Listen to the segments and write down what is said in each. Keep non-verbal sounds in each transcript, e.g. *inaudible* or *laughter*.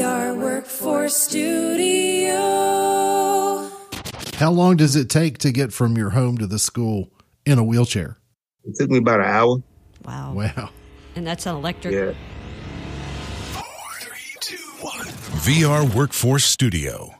VR Workforce Studio. How long does it take to get from your home to the school in a wheelchair? It took me about an hour. Wow. Wow. And that's an electric. Yeah. VR Workforce Studio.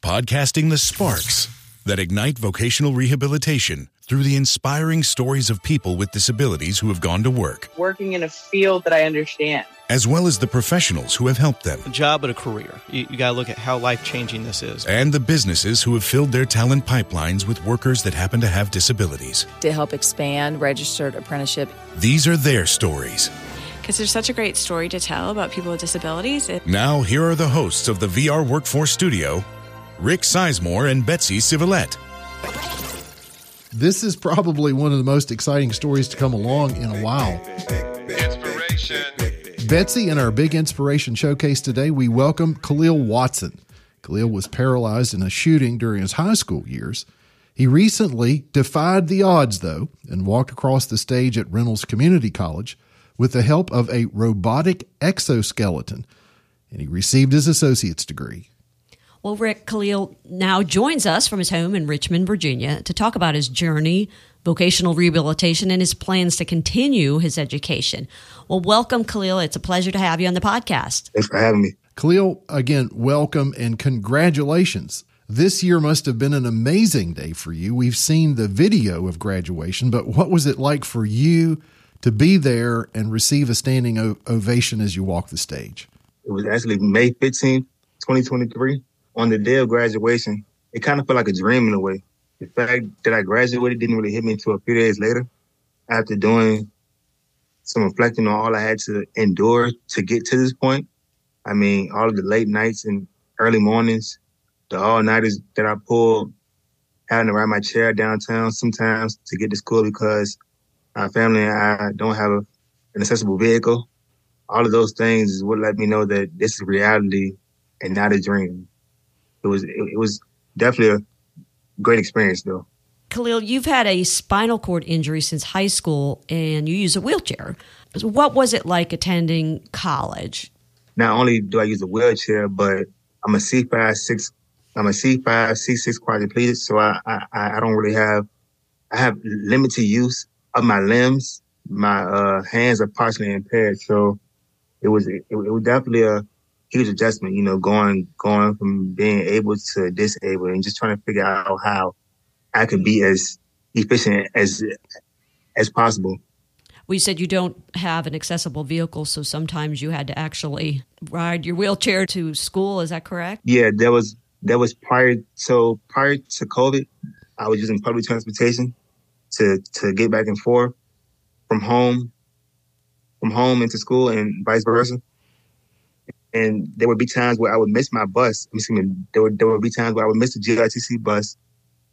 Podcasting the sparks that ignite vocational rehabilitation through the inspiring stories of people with disabilities who have gone to work, working in a field that I understand. as well as the professionals who have helped them, a job and a career. You, you got to look at how life changing this is. and the businesses who have filled their talent pipelines with workers that happen to have disabilities. to help expand registered apprenticeship. These are their stories. because there's such a great story to tell about people with disabilities. It, Now, here are the hosts of the VR Workforce Studio, Rick Sizemore and Betsy Civilette. This is probably one of the most exciting stories to come along in a while. Betsy, in our big inspiration showcase today, we welcome Khalil Watson. Khalil was paralyzed in a shooting during his high school years. He recently defied the odds, though, and walked across the stage at Reynolds Community College with the help of a robotic exoskeleton, and he received his associate's degree. Well, Rick Khalil now joins us from his home in Richmond, Virginia, to talk about his journey, vocational rehabilitation, and his plans to continue his education. Well, welcome, Khalil. It's a pleasure to have you on the podcast. Thanks for having me. Khalil, again, welcome and congratulations. This year must have been an amazing day for you. We've seen the video of graduation, but what was it like for you to be there and receive a standing o- ovation as you walk the stage? It was actually May 15th, 2023. On the day of graduation, it kind of felt like a dream in a way. The fact that I graduated didn't really hit me until a few days later after doing some reflecting on all I had to endure to get to this point. I mean, all of the late nights and early mornings, the all nighters that I pulled, having to ride my chair downtown sometimes to get to school because my family and I don't have a, an accessible vehicle. All of those things is what let me know that this is reality and not a dream. It was it, was definitely a great experience though. Khalil, you've had a spinal cord injury since high school and you use a wheelchair. What was it like attending college? Not only do I use a wheelchair, but I'm a C five six I'm a C five C six quadriplegic, so I, I I don't really have I have limited use of my limbs. My uh, hands are partially impaired, so it was it, it was definitely a huge adjustment. You know, going going from being able to disabled and just trying to figure out how I could be as efficient as as possible. We said you don't have an accessible vehicle, so sometimes you had to actually ride your wheelchair to school. Is that correct? Yeah, there was that was prior so prior to COVID, I was using public transportation to to get back and forth from home from home into school and vice versa. And there would be times where I would miss my bus. Excuse me, there would there would be times where I would miss the GRTC bus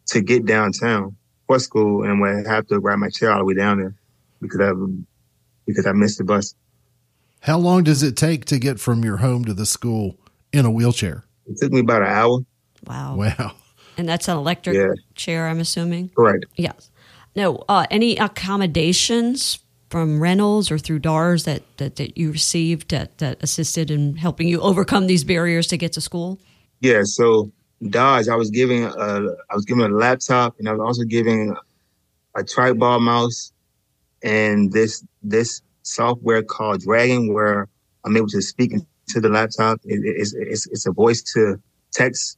to get downtown for school and would have to ride my chair all the way down there because I because I missed the bus. How long does it take to get from your home to the school in a wheelchair? It took me about an hour. Wow. Wow. And that's an electric Yeah. chair, I'm assuming? Correct. Yes. No, uh, any accommodations from Reynolds or through DARS that, that, that you received that, that assisted in helping you overcome these barriers to get to school? Yeah, so DARS, I was giving a, I was giving a laptop, and I was also giving a trackball mouse, and this this software called Dragon, where I'm able to speak into the laptop. It, it's, it's it's a voice to text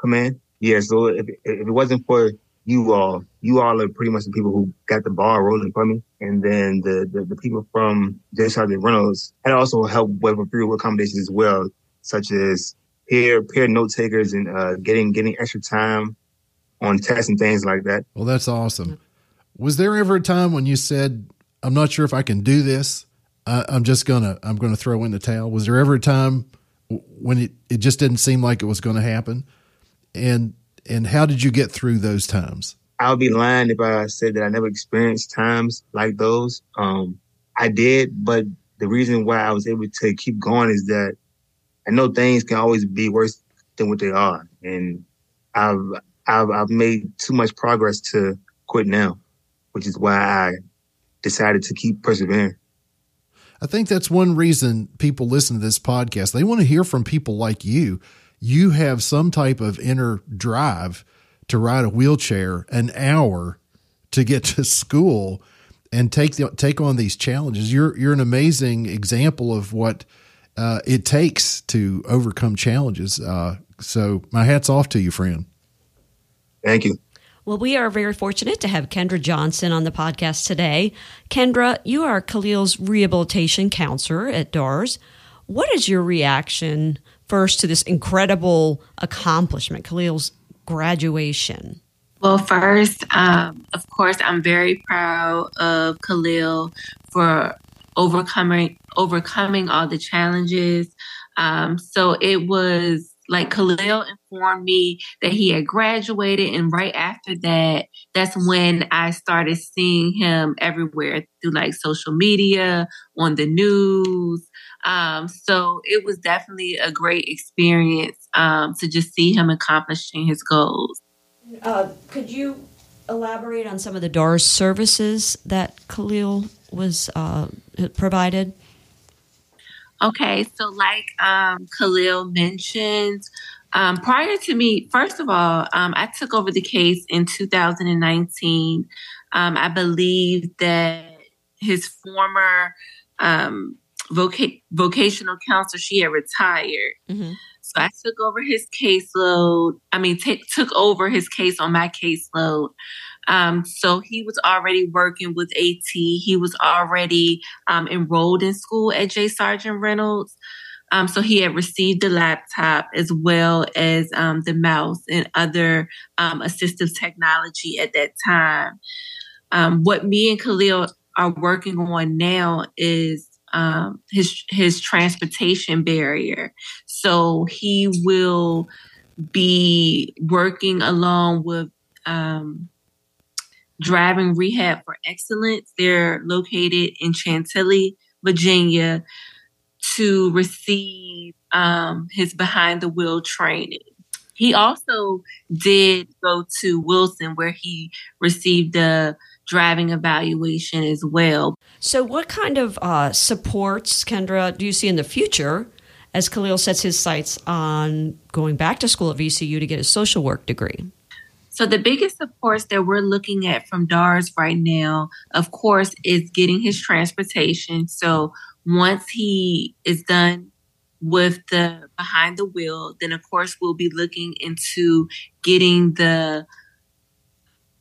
command. Yeah, so if, if it wasn't for you all, you all are pretty much the people who got the ball rolling for me, and then the the, the people from J. Sargeant Reynolds had also helped with a few accommodations as well, such as peer peer note takers and uh, getting getting extra time on tests and things like that. Well, that's awesome. Was there ever a time when you said, "I'm not sure if I can do this. I, I'm just gonna I'm gonna throw in the towel"? Was there ever a time when it, it just didn't seem like it was going to happen? And and how did you get through those times? I would be lying if I said that I never experienced times like those. Um, I did, but the reason why I was able to keep going is that I know things can always be worse than what they are, and I've I've, I've made too much progress to quit now, which is why I decided to keep persevering. I think that's one reason people listen to this podcast. They want to hear from people like you. You have some type of inner drive to ride a wheelchair an hour to get to school and take the, take on these challenges. You're you're an amazing example of what uh, it takes to overcome challenges. Uh, so my hat's off to you, friend. Thank you. Well, we are very fortunate to have Kendra Johnson on the podcast today. Kendra, you are Khalil's rehabilitation counselor at DARS. What is your reaction first to this incredible accomplishment, Khalil's graduation? Well, first, um, of course, I'm very proud of Khalil for overcoming overcoming all the challenges. Um, so it was like Khalil informed me that he had graduated, and right after that, that's when I started seeing him everywhere through like social media, on the news. Um, so it was definitely a great experience um, to just see him accomplishing his goals. Uh, could you elaborate on some of the DARS services that Khalil was uh, provided? Okay, so like um, Khalil mentioned, um, prior to me, first of all, um, I took over the case in 2019. Um, I believe that his former voca- vocational counselor, she had retired. Mm-hmm. So I took over his caseload. I mean, t- took over his case on my caseload. Um, so he was already working with AT. He was already um, enrolled in school at J. Sargeant Reynolds. Um, so he had received the laptop as well as um, the mouse and other um, assistive technology at that time. Um, what me and Khalil are working on now is um, his his transportation barrier. So he will be working along with um, Driving Rehab for Excellence. They're located in Chantilly, Virginia, to receive um, his behind the wheel training. He also did go to Wilson, where he received a driving evaluation as well. So, what kind of uh, supports, Kendra, do you see in the future as Khalil sets his sights on going back to school at VCU to get his social work degree? So, the biggest supports that we're looking at from DARS right now, of course, is getting his transportation. So, once he is done with the behind the wheel, then of course, we'll be looking into getting the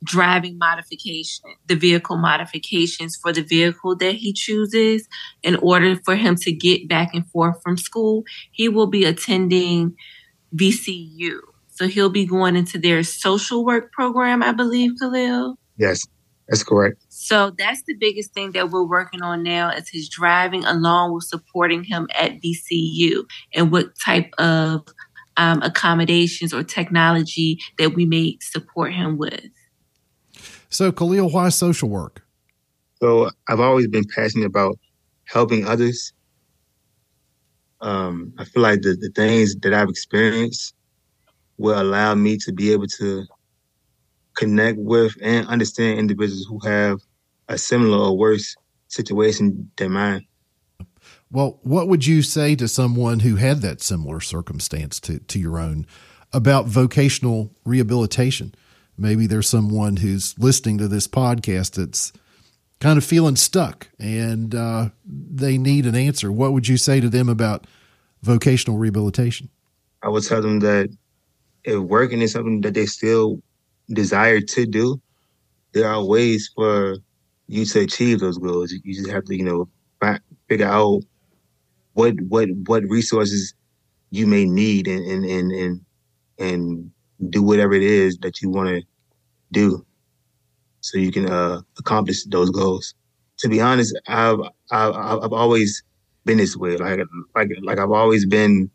driving modification, the vehicle modifications for the vehicle that he chooses in order for him to get back and forth from school. He will be attending VCU. So he'll be going into their social work program, I believe, Khalil. Yes, that's correct. So that's the biggest thing that we're working on now is his driving along with supporting him at VCU and what type of um, accommodations or technology that we may support him with. So, Khalil, why social work? So, I've always been passionate about helping others. Um, I feel like the, the things that I've experienced will allow me to be able to connect with and understand individuals who have a similar or worse situation than mine. Well, what would you say to someone who had that similar circumstance to, to your own about vocational rehabilitation? Maybe there's someone who's listening to this podcast that's kind of feeling stuck and uh, they need an answer. What would you say to them about vocational rehabilitation? I would tell them that if working is something that they still desire to do, there are ways for you to achieve those goals. You just have to, you know, figure out what what what resources you may need and and and and, and do whatever it is that you want to do so you can uh, accomplish those goals. To be honest, I've, I've I've always been this way. Like like like I've always been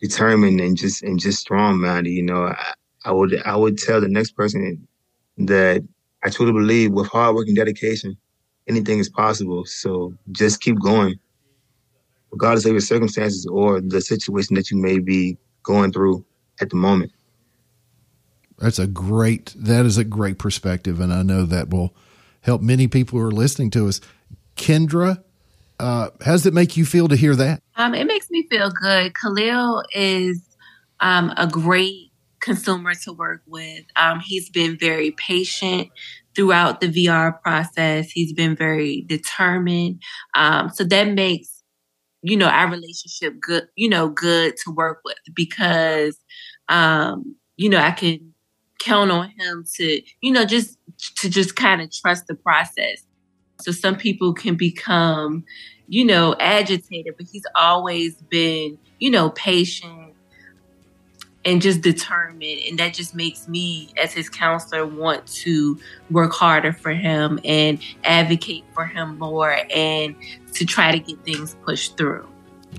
determined and just and just strong minded. You know, I, I would I would tell the next person that I truly believe with hard work and dedication, anything is possible. So just keep going, regardless of your circumstances or the situation that you may be going through at the moment. That's a great. That is a great perspective, and I know that will help many people who are listening to us. Kendra, Uh, how does it make you feel to hear that? Um, it makes me feel good. Khalil is um, a great consumer to work with. Um, he's been very patient throughout the VR process. He's been very determined. Um, so that makes you know our relationship good. You know, good to work with because um, you know I can count on him to you know just to just kind of trust the process. So some people can become, you know, agitated, but he's always been, you know, patient and just determined. And that just makes me, as his counselor, want to work harder for him and advocate for him more and to try to get things pushed through.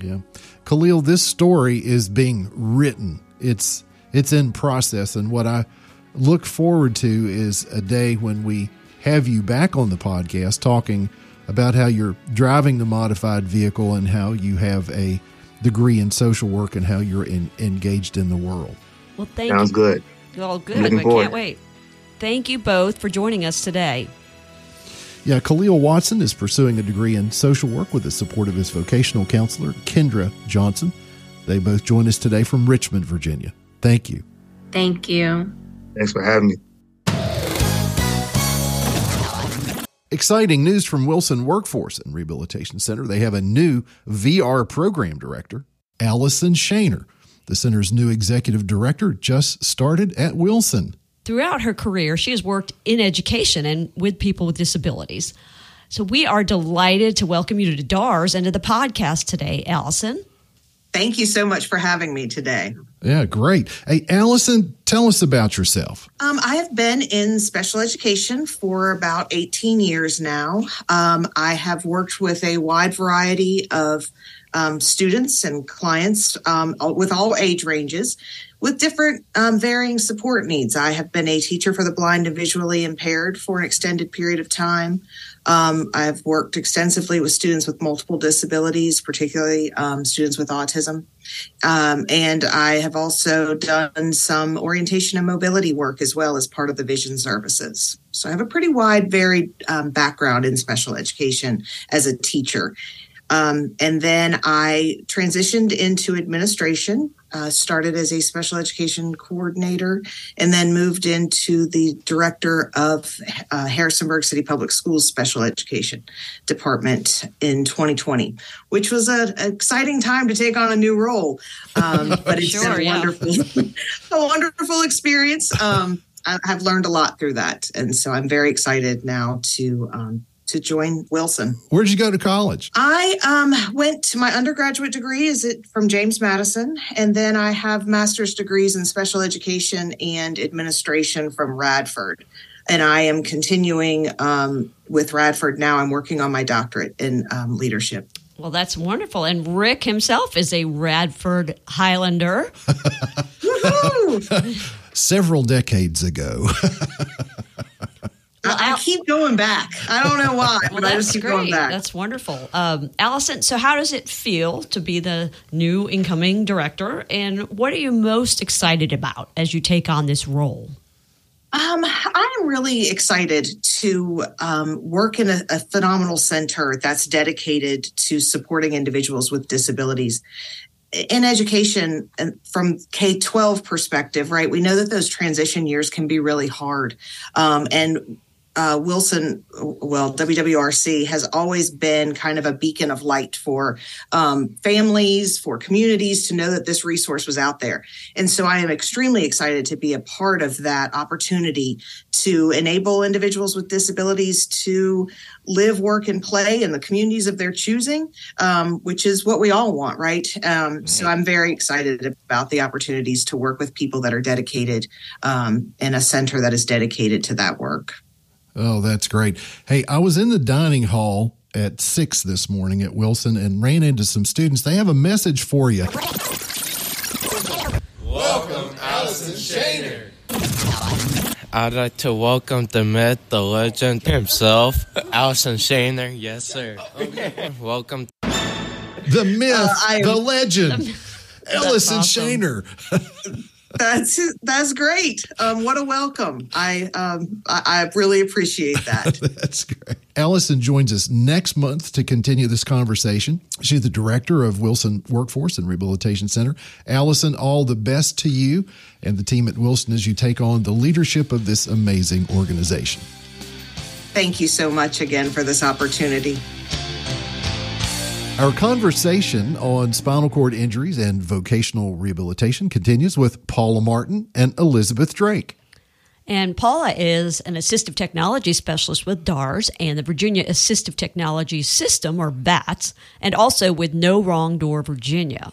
Yeah. Khalil, this story is being written. It's it's in process and what I look forward to is a day when we have you back on the podcast talking about how you're driving the modified vehicle and how you have a degree in social work and how you're in, engaged in the world. Well, thank Sounds you. good. Well, good. looking I forward. can't wait. Thank you both for joining us today. Yeah, Khalil Watson is pursuing a degree in social work with the support of his vocational counselor, Kendra Johnson. They both join us today from Richmond, Virginia. Thank you. Thank you. Thanks for having me. Exciting news from Wilson Workforce and Rehabilitation Center. They have a new VR program director, Alison Shaner. The center's new executive director just started at Wilson. Throughout her career, she has worked in education and with people with disabilities. So we are delighted to welcome you to DARS and to the podcast today, Alison. Thank you so much for having me today. Yeah, great. Hey, Alison, tell us about yourself. Um, I have been in special education for about 18 years now. Um, I have worked with a wide variety of um, students and clients um, with all age ranges with different um, varying support needs. I have been a teacher for the blind and visually impaired for an extended period of time. Um, I've worked extensively with students with multiple disabilities, particularly um, students with autism. Um, and I have also done some orientation and mobility work as well as part of the vision services. So I have a pretty wide, varied um, background in special education as a teacher. Um, and then I transitioned into administration, uh, started as a special education coordinator, and then moved into the director of uh, Harrisonburg City Public Schools Special Education Department in 2020, which was an exciting time to take on a new role. Um, *laughs* but it's Sure, been a yeah. wonderful, *laughs* a wonderful experience. Um, I- I've learned a lot through that, and so I'm very excited now to um, to join Wilson. Where'd you go to college? I um, went to my undergraduate degree is it from James Madison, and then I have master's degrees in special education and administration from Radford. And I am continuing um, with Radford now. I'm working on my doctorate in um, leadership. Well, that's wonderful. And Rick himself is a Radford Highlander. *laughs* *laughs* Several decades ago. *laughs* I, I keep going back. I don't know why, Well, but I that's just keep great. going back. That's wonderful. Um, Alison, so how does it feel to be the new incoming director? And what are you most excited about as you take on this role? Um, I am really excited to um, work in a, a phenomenal center that's dedicated to supporting individuals with disabilities. In education, from K 12 perspective, right, we know that those transition years can be really hard. Um, and uh, Wilson, well, WWRC has always been kind of a beacon of light for um, families, for communities to know that this resource was out there. And so I am extremely excited to be a part of that opportunity to enable individuals with disabilities to live, work, and play in the communities of their choosing, um, which is what we all want, right? Um, So I'm very excited about the opportunities to work with people that are dedicated um, in a center that is dedicated to that work. Oh, that's great. Hey, I was in the dining hall at six this morning at Wilson and ran into some students. They have a message for you. Welcome, Alison Shaner. I'd like to welcome the myth, the legend himself, Alison Shaner. Yes, sir. welcome. The myth, Uh, I the legend, *laughs* Alison awesome. Shaner. *laughs* that's that's great. Um, what a welcome! I, um, I, I really appreciate *laughs* that. that's great. Alison joins us next month to continue this conversation. She's the director of Wilson Workforce and Rehabilitation Center. Alison, all the best to you and the team at Wilson as you take on the leadership of this amazing organization. Thank you so much again for this opportunity. Our conversation on spinal cord injuries and vocational rehabilitation continues with Paula Martin and Elizabeth Drake. And Paula is an assistive technology specialist with DARS and the Virginia Assistive Technology System, or VATS, and also with No Wrong Door Virginia.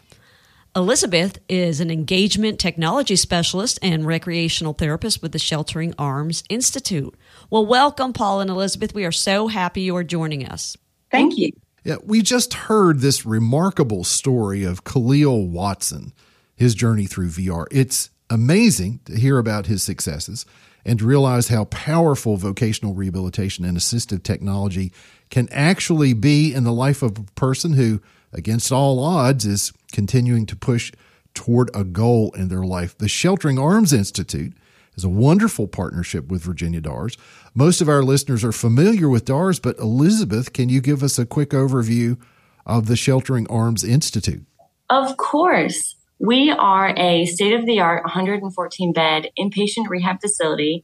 Elizabeth is an engagement technology specialist and recreational therapist with the Sheltering Arms Institute. Well, welcome, Paula and Elizabeth. We are so happy you are joining us. Thank you. Yeah, we just heard this remarkable story of Khalil Watson, his journey through VR. It's amazing to hear about his successes and to realize how powerful vocational rehabilitation and assistive technology can actually be in the life of a person who, against all odds, is continuing to push toward a goal in their life. The Sheltering Arms Institute is a wonderful partnership with Virginia DARS. Most of our listeners are familiar with DARS, but Elizabeth, can you give us a quick overview of the Sheltering Arms Institute? Of course. We are a state of the art 114 bed inpatient rehab facility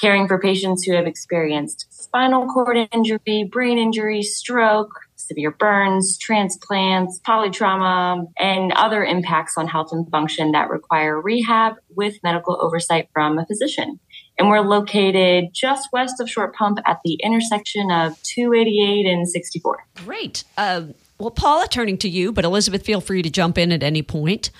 caring for patients who have experienced spinal cord injury, brain injury, stroke, severe burns, transplants, polytrauma, and other impacts on health and function that require rehab with medical oversight from a physician. And we're located just west of Short Pump at the intersection of 288 and 64. Great. Uh, well, Paula, turning to you, but Elizabeth, feel free to jump in at any point.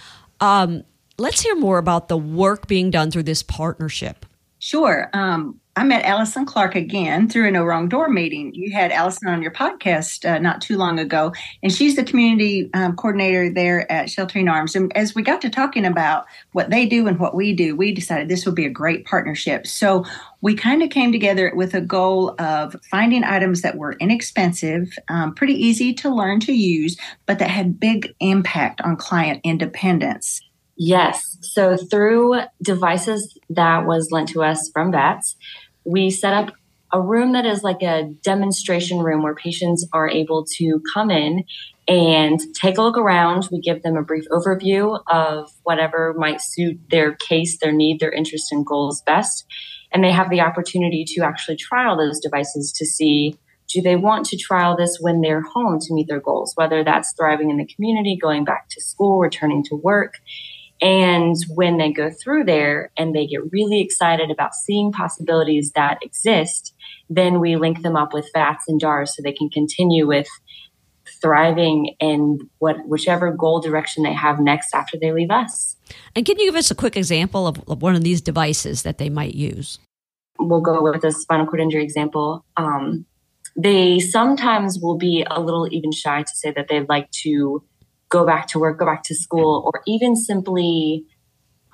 Um, let's hear more about the work being done through this partnership. Sure. Um, I met Allison Clark again through a No Wrong Door meeting. You had Allison on your podcast uh, not too long ago, and she's the community um, coordinator there at Sheltering Arms. And as we got to talking about what they do and what we do, we decided this would be a great partnership. So we kind of came together with a goal of finding items that were inexpensive, um, pretty easy to learn to use, but that had big impact on client independence. Yes. So through devices that was lent to us from VATS, we set up a room that is like a demonstration room where patients are able to come in and take a look around. We give them a brief overview of whatever might suit their case, their need, their interest, and goals best. And they have the opportunity to actually trial those devices to see do they want to trial this when they're home to meet their goals, whether that's thriving in the community, going back to school, returning to work. And when they go through there and they get really excited about seeing possibilities that exist, then we link them up with VATS and DARS so they can continue with thriving in what whichever goal direction they have next after they leave us. And can you give us a quick example of, of one of these devices that they might use? We'll go with a spinal cord injury example. Um, they sometimes will be a little even shy to say that they'd like to go back to work, go back to school, or even simply,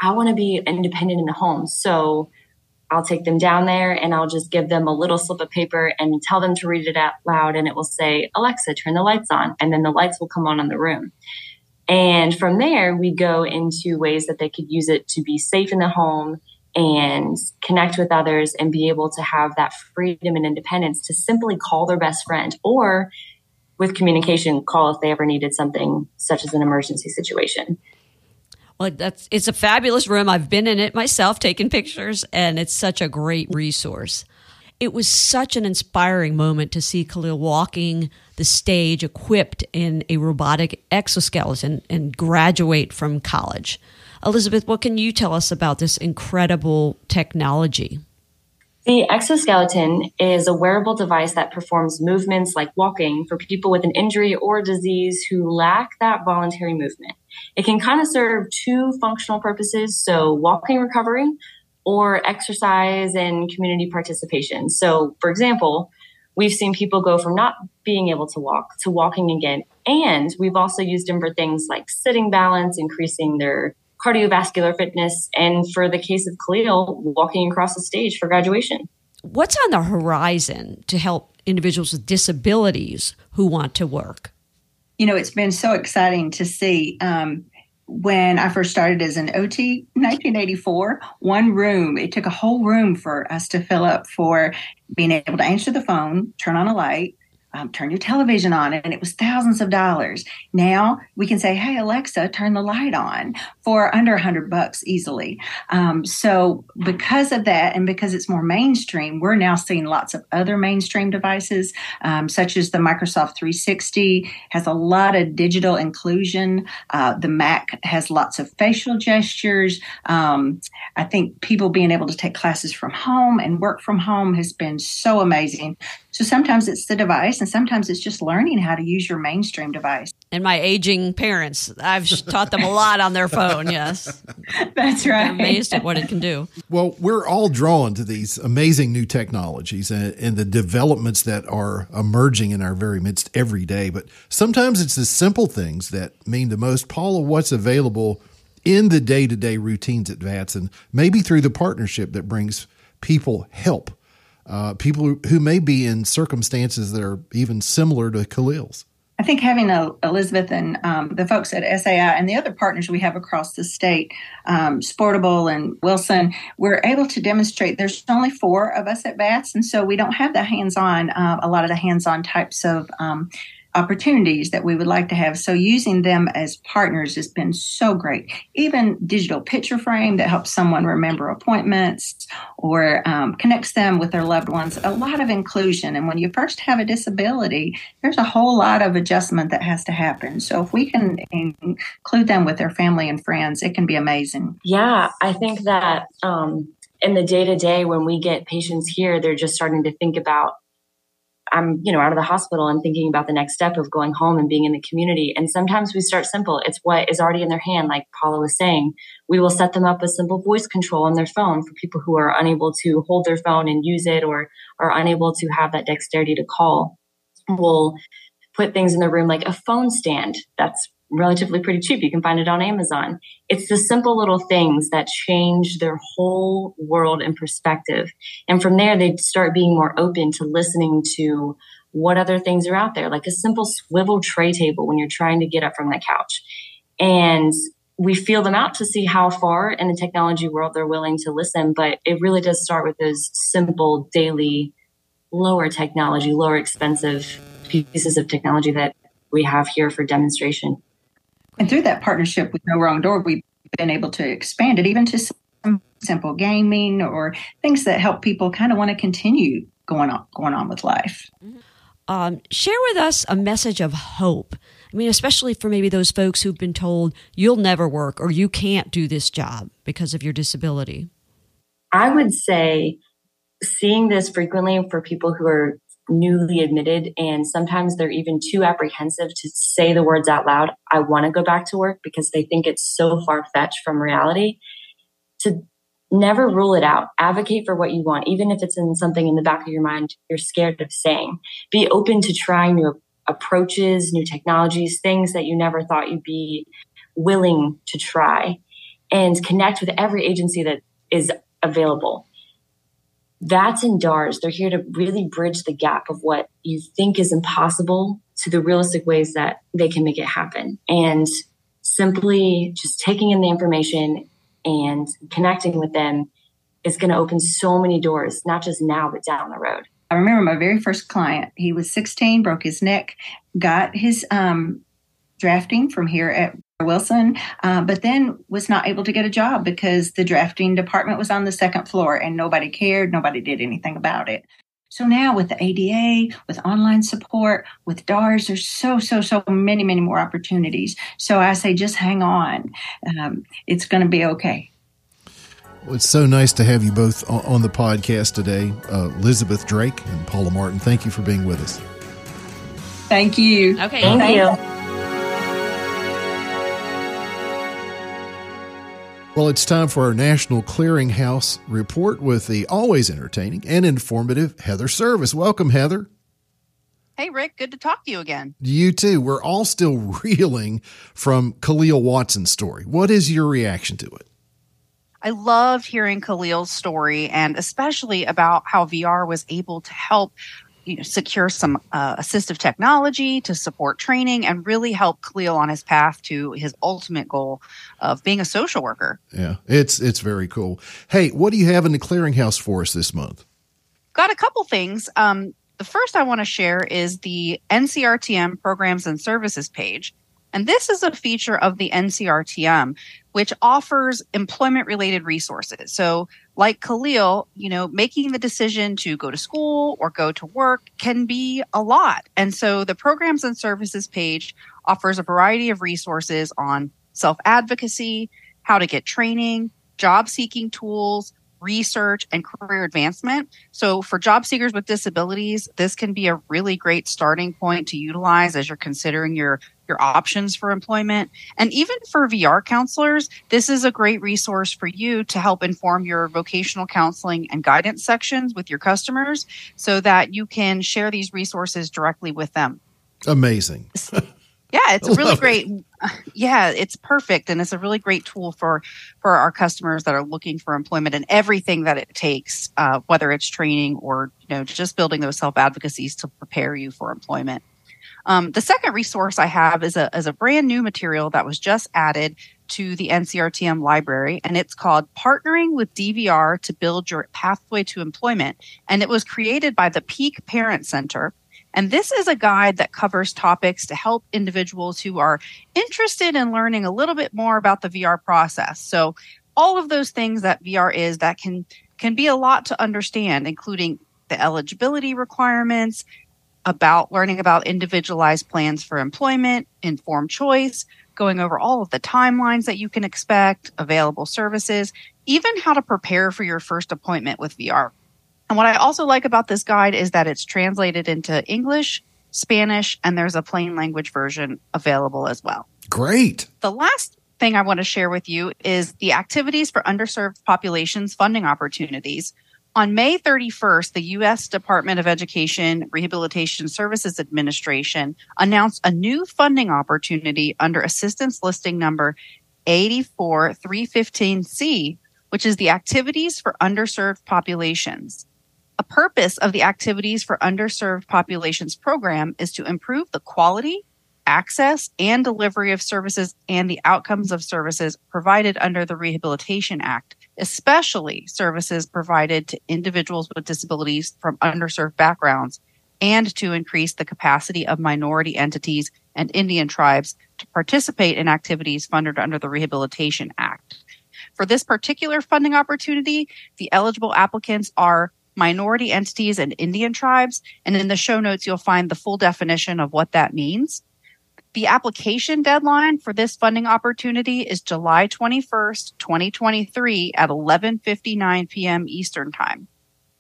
I want to be independent in the home. So I'll take them down there and I'll just give them a little slip of paper and tell them to read it out loud. And it will say, Alexa, turn the lights on. And then the lights will come on in the room. And from there, we go into ways that they could use it to be safe in the home and connect with others and be able to have that freedom and independence to simply call their best friend or with communication call if they ever needed something such as an emergency situation. Well, that's it's a fabulous room. I've been in it myself, taking pictures, and it's such a great resource. It was such an inspiring moment to see Khalil walking the stage equipped in a robotic exoskeleton and graduate from college. Elizabeth, what can you tell us about this incredible technology? The exoskeleton is a wearable device that performs movements like walking for people with an injury or disease who lack that voluntary movement. It can kind of serve two functional purposes. So walking recovery or exercise and community participation. So for example, we've seen people go from not being able to walk to walking again. And we've also used them for things like sitting balance, increasing their cardiovascular fitness, and for the case of Khalil, walking across the stage for graduation. What's on the horizon to help individuals with disabilities who want to work? You know, it's been so exciting to see. Um, when I first started as an OT 1984, one room, it took a whole room for us to fill up for being able to answer the phone, turn on a light, um, turn your television on, and it was thousands of dollars. Now we can say, "Hey Alexa, turn the light on" for under a hundred bucks easily. Um, so because of that, and because it's more mainstream, we're now seeing lots of other mainstream devices, um, such as the Microsoft 360 has a lot of digital inclusion. Uh, the Mac has lots of facial gestures. Um, I think people being able to take classes from home and work from home has been so amazing. So sometimes it's the device, and sometimes it's just learning how to use your mainstream device. And my aging parents, I've taught them a lot on their phone. Yes, *laughs* that's right. I'm amazed at what it can do. Well, we're all drawn to these amazing new technologies and, and the developments that are emerging in our very midst every day. But sometimes it's the simple things that mean the most. Paula, what's available in the day to day routines at VATS, and maybe through the partnership that brings people help uh, people who may be in circumstances that are even similar to Khalil's. I think having a, Elizabeth and um, the folks at SAI and the other partners we have across the state, um, Sportable and Wilson, we're able to demonstrate. There's only four of us at VATS, and so we don't have the hands-on, uh, a lot of the hands-on types of um, opportunities that we would like to have. So using them as partners has been so great. Even digital picture frame that helps someone remember appointments or um, connects them with their loved ones. A lot of inclusion. And when you first have a disability, there's a whole lot of adjustment that has to happen. So if we can include them with their family and friends, it can be amazing. Yeah, I think that um, in the day to day, when we get patients here, they're just starting to think about I'm, you know, out of the hospital and thinking about the next step of going home and being in the community. And sometimes we start simple. It's what is already in their hand, like Paula was saying. We will set them up with simple voice control on their phone for people who are unable to hold their phone and use it or are unable to have that dexterity to call. We'll put things in the room like a phone stand that's relatively pretty cheap. You can find it on Amazon. It's the simple little things that change their whole world and perspective. And from there, they start being more open to listening to what other things are out there, like a simple swivel tray table when you're trying to get up from the couch. And we feel them out to see how far in the technology world they're willing to listen. But it really does start with those simple daily, lower technology, lower expensive pieces of technology that we have here for demonstration. And through that partnership with No Wrong Door, we've been able to expand it even to some simple gaming or things that help people kind of want to continue going on going on with life. Um, share with us a message of hope. I mean, especially for maybe those folks who've been told you'll never work or you can't do this job because of your disability. I would say seeing this frequently for people who are newly admitted and sometimes they're even too apprehensive to say the words out loud. I want to go back to work because they think it's so far-fetched from reality. To never rule it out. Advocate for what you want. Even if it's in something in the back of your mind you're scared of saying. Be open to trying new approaches new technologies things that you never thought you'd be willing to try. And connect with every agency that is available VATS in DARS, they're here to really bridge the gap of what you think is impossible to the realistic ways that they can make it happen. And simply just taking in the information and connecting with them is going to open so many doors, not just now, but down the road. I remember my very first client. He was 16, broke his neck, got his um, drafting from here at Wilson, uh, but then was not able to get a job because the drafting department was on the second floor and nobody cared. Nobody did anything about it. So now with the ADA, with online support, with DARS, there's so, so, so many, many more opportunities. So I say just hang on. Um, it's going to be okay. Well, it's so nice to have you both on the podcast today. Uh, Elizabeth Drake and Paula Martin, thank you for being with us. Thank you. Okay. Thank, thank you. Well, it's time for our National Clearinghouse report with the always entertaining and informative Heather Service. Welcome, Heather. Hey, Rick. Good to talk to you again. You too. We're all still *laughs* reeling from Khalil Watson's story. What is your reaction to it? I loved hearing Khalil's story and especially about how VR was able to help you know, secure some uh, assistive technology to support training and really help Khalil on his path to his ultimate goal of being a social worker. Yeah, it's it's very cool. Hey, what do you have in the clearinghouse for us this month? Got a couple things. Um, the first I want to share is the NCRTM programs and services page. And this is a feature of the NCRTM, which offers employment related resources. So, like Khalil, you know, making the decision to go to school or go to work can be a lot. And so the programs and services page offers a variety of resources on self advocacy, how to get training, job seeking tools, research, and career advancement. So, for job seekers with disabilities, this can be a really great starting point to utilize as you're considering your your options for employment. And even for VR counselors, this is a great resource for you to help inform your vocational counseling and guidance sections with your customers so that you can share these resources directly with them. Amazing. *laughs* Yeah, it's a really great. It. *laughs* Yeah, it's perfect, and it's a really great tool for for our customers that are looking for employment and everything that it takes, uh, whether it's training or you know just building those self advocacies to prepare you for employment. Um, the second resource I have is a is a brand new material that was just added to the NCRTM library, and it's called "Partnering with DVR to Build Your Pathway to Employment," and it was created by the Peak Parent Center and this is a guide that covers topics to help individuals who are interested in learning a little bit more about the VR process. So all of those things that VR is that can can be a lot to understand, including the eligibility requirements, about learning about individualized plans for employment, informed choice, going over all of the timelines that you can expect, available services, even how to prepare for your first appointment with VR. And what I also like about this guide is that it's translated into English, Spanish, and there's a plain language version available as well. Great. The last thing I want to share with you is the Activities for Underserved Populations funding opportunities. On May 31st, the U.S. Department of Education Rehabilitation Services Administration announced a new funding opportunity under assistance listing number 84315C, which is the Activities for Underserved Populations. A purpose of the Activities for Underserved Populations program is to improve the quality, access, and delivery of services and the outcomes of services provided under the Rehabilitation Act, especially services provided to individuals with disabilities from underserved backgrounds, and to increase the capacity of minority entities and Indian tribes to participate in activities funded under the Rehabilitation Act. For this particular funding opportunity, the eligible applicants are minority entities, and Indian tribes. And in the show notes, you'll find the full definition of what that means. The application deadline for this funding opportunity is July 21st, 2023 at 11:59 p.m. Eastern Time.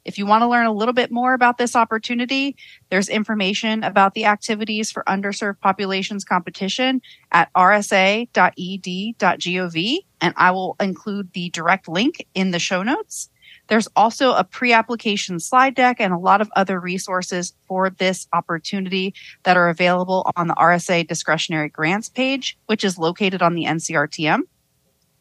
If you want to learn a little bit more about this opportunity, there's information about the activities for underserved populations competition at rsa.ed.gov and I will include the direct link in the show notes. There's also a pre application slide deck and a lot of other resources for this opportunity that are available on the RSA discretionary grants page, which is located on the NCRTM.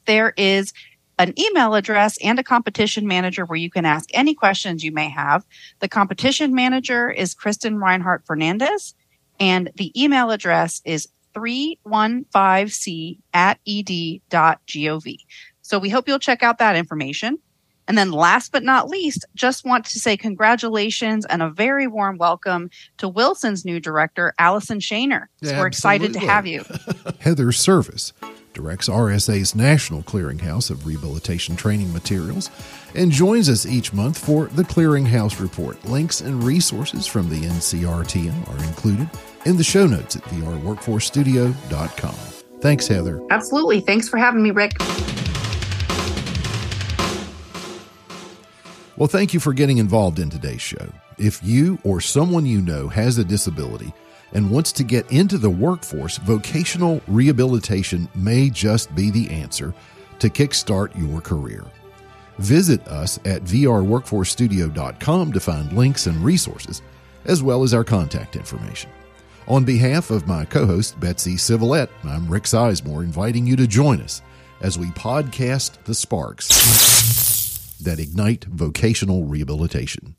There is an email address and a competition manager where you can ask any questions you may have. The competition manager is Kristen Reinhardt Fernandez, and the email address is 315c at ed.gov. So we hope you'll check out that information. And then last but not least, just want to say congratulations and a very warm welcome to Wilson's new director, Alison Shaner. So we're excited to have you. *laughs* Heather Service directs RSA's National Clearinghouse of Rehabilitation Training Materials and joins us each month for the Clearinghouse Report. Links and resources from the NCRTM are included in the show notes at vrworkforcestudio.com. Thanks, Heather. Absolutely. Thanks for having me, Rick. Well, thank you for getting involved in today's show. If you or someone you know has a disability and wants to get into the workforce, vocational rehabilitation may just be the answer to kickstart your career. Visit us at vrworkforcestudio.com to find links and resources, as well as our contact information. On behalf of my co host, Betsy Civilette, I'm Rick Sizemore, inviting you to join us as we podcast The Sparks that ignite vocational rehabilitation.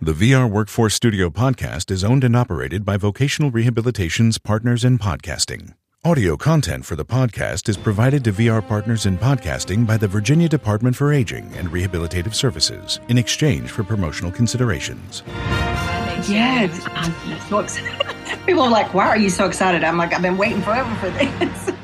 The VR Workforce Studio podcast is owned and operated by Vocational Rehabilitation's Partners in Podcasting. Audio content for the podcast is provided to VR Partners in Podcasting by the Virginia Department for Aging and Rehabilitative Services in exchange for promotional considerations. Yes, I'm so excited. *laughs* People are like, "Why are you so excited?" I'm like, "I've been waiting forever for this." *laughs*